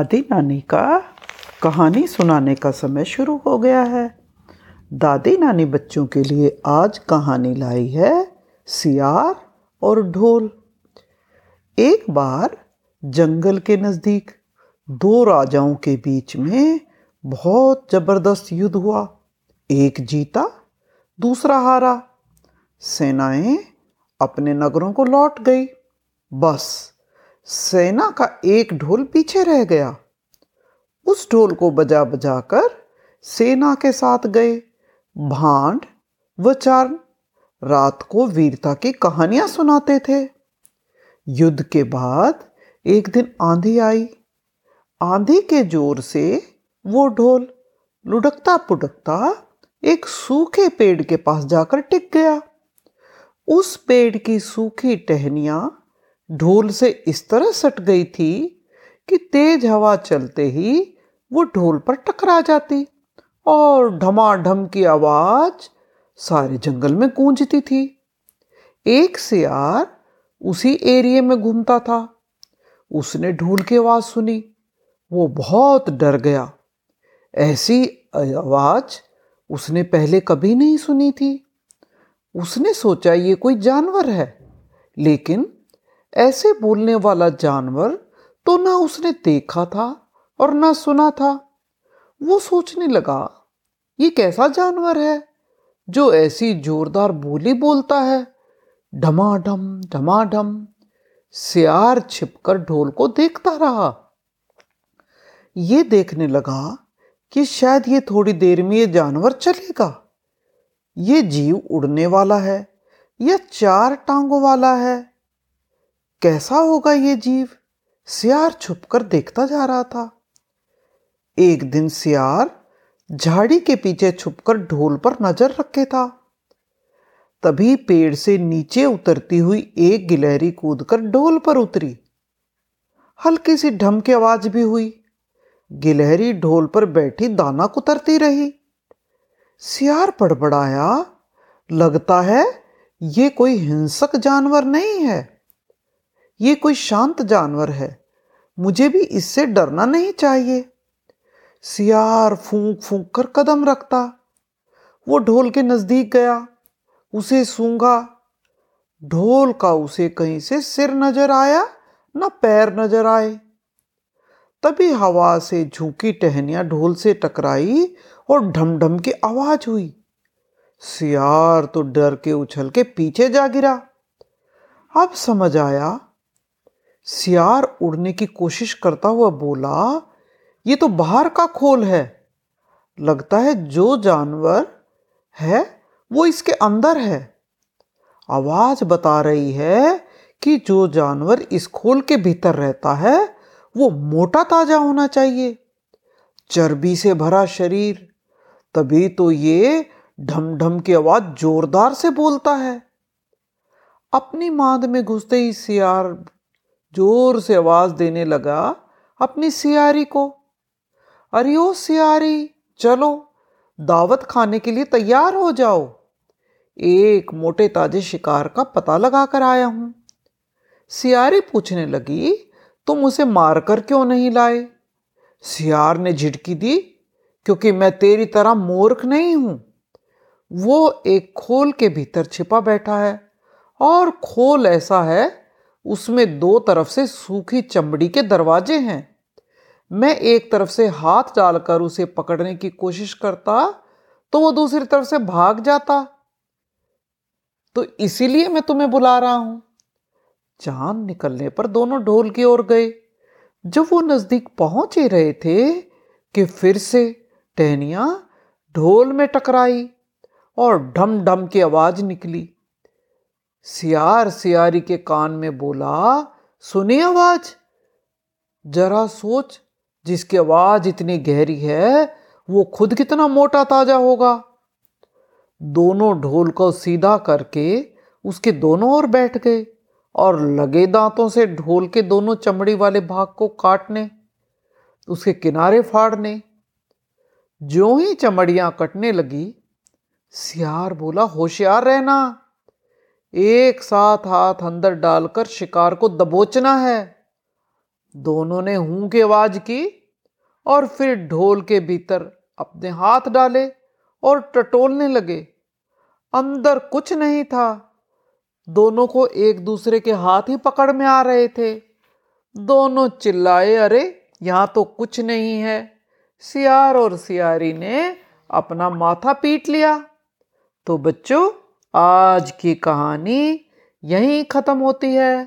दादी नानी का कहानी सुनाने का समय शुरू हो गया है। दादी नानी बच्चों के लिए आज कहानी लाई है सियार और ढोल। एक बार जंगल के नज़दीक दो राजाओं के बीच में बहुत ज़बरदस्त युद्ध हुआ। एक जीता, दूसरा हारा। सेनाएँ अपने नगरों को लौट गई। बस सेना का एक ढोल पीछे रह गया। उस ढोल को बजा बजा कर सेना के साथ गए। भांड व चारण रात को वीरता की कहानियाँ सुनाते थे। युद्ध के बाद एक दिन आंधी आई। आंधी के ज़ोर से वो ढोल लुढ़कता पुढ़कता एक सूखे पेड़ के पास जाकर टिक गया। उस पेड़ की सूखी टहनियाँ ढोल से इस तरह सट गई थी कि तेज हवा चलते ही वो ढोल पर टकरा जाती और ढमाढम की आवाज़ सारे जंगल में गूंजती थी। एक सियार उसी एरिए में घूमता था। उसने ढोल की आवाज़ सुनी। वो बहुत डर गया। ऐसी आवाज़ उसने पहले कभी नहीं सुनी थी। उसने सोचा, ये कोई जानवर है। लेकिन ऐसे बोलने वाला जानवर तो ना उसने देखा था और ना सुना था। वो सोचने लगा, ये कैसा जानवर है जो ऐसी जोरदार बोली बोलता है? ढमाढम ढमाढम सियार छिपकर ढोल को देखता रहा। ये देखने लगा कि शायद ये थोड़ी देर में ये जानवर चलेगा। ये जीव उड़ने वाला है या चार टांगों वाला है? कैसा होगा ये जीव? सियार छुपकर देखता जा रहा था। एक दिन सियार झाड़ी के पीछे छुपकर ढोल पर नज़र रखे था। तभी पेड़ से नीचे उतरती हुई एक गिलहरी कूदकर ढोल पर उतरी। हल्की सी ढम की आवाज़ भी हुई। गिलहरी ढोल पर बैठी दाना कुतरती रही। सियार पड़बड़ाया लगता है ये कोई हिंसक जानवर नहीं है। ये कोई शांत जानवर है। मुझे भी इससे डरना नहीं चाहिए। सियार फूंक फूंक कर कदम रखता। वो ढोल के नज़दीक गया। उसे सूंघा। ढोल का उसे कहीं से सिर नज़र आया, न पैर नज़र आए। तभी हवा से झुकी टहनियाँ ढोल से टकराई और ढम की आवाज़ हुई। सियार तो डर के उछल के पीछे जा गिरा। अब समझ आया सियार उड़ने की कोशिश करता हुआ बोला, ये तो बाहर का खोल है। लगता है जो जानवर है, वो इसके अंदर है। आवाज़ बता रही है कि जो जानवर इस खोल के भीतर रहता है, वो मोटा ताज़ा होना चाहिए, चर्बी से भरा शरीर। तभी तो ये ढम ढम की आवाज़ जोरदार से बोलता है। अपनी मांद में घुसते ही सियार ज़ोर से आवाज़ देने लगा अपनी सियारी को। अरे ओ सियारी, चलो, दावत खाने के लिए तैयार हो जाओ। एक मोटे ताजे शिकार का पता लगा कर आया हूँ। सियारी पूछने लगी, तुम उसे मारकर क्यों नहीं लाए? सियार ने झिटकी दी, क्योंकि मैं तेरी तरह मूर्ख नहीं हूँ। वो एक खोल के भीतर छिपा बैठा है, और खोल ऐसा है उसमें दो तरफ़ से सूखी चमड़ी के दरवाजे हैं। मैं एक तरफ़ से हाथ डालकर उसे पकड़ने की कोशिश करता तो वो दूसरी तरफ़ से भाग जाता। तो इसीलिए मैं तुम्हें बुला रहा हूँ। चाँद निकलने पर दोनों ढोल की ओर गए। जब वो नज़दीक पहुँच ही रहे थे कि फिर से टहनिया ढोल में टकराई और ढम ढम की आवाज़ निकली। सियार सियारी के कान में बोला सुनी आवाज़। जरा सोच, जिसकी आवाज़ इतनी गहरी है, वो खुद कितना मोटा ताज़ा होगा? दोनों ढोल को सीधा करके उसके दोनों ओर बैठ गए और लगे दांतों से ढोल के दोनों चमड़ी वाले भाग को काटने, उसके किनारे फाड़ने। जो ही चमड़ियाँ कटने लगी, सियार बोला, होशियार रहना। एक साथ हाथ अंदर डालकर शिकार को दबोचना है। दोनों ने हूँ की आवाज़ की और फिर ढोल के भीतर अपने हाथ डाले और टटोलने लगे। अंदर कुछ नहीं था। दोनों को एक दूसरे के हाथ ही पकड़ में आ रहे थे। दोनों चिल्लाए, अरे, यहाँ तो कुछ नहीं है। सियार और सियारी ने अपना माथा पीट लिया। तो बच्चों आज की कहानी यहीं खत्म होती है।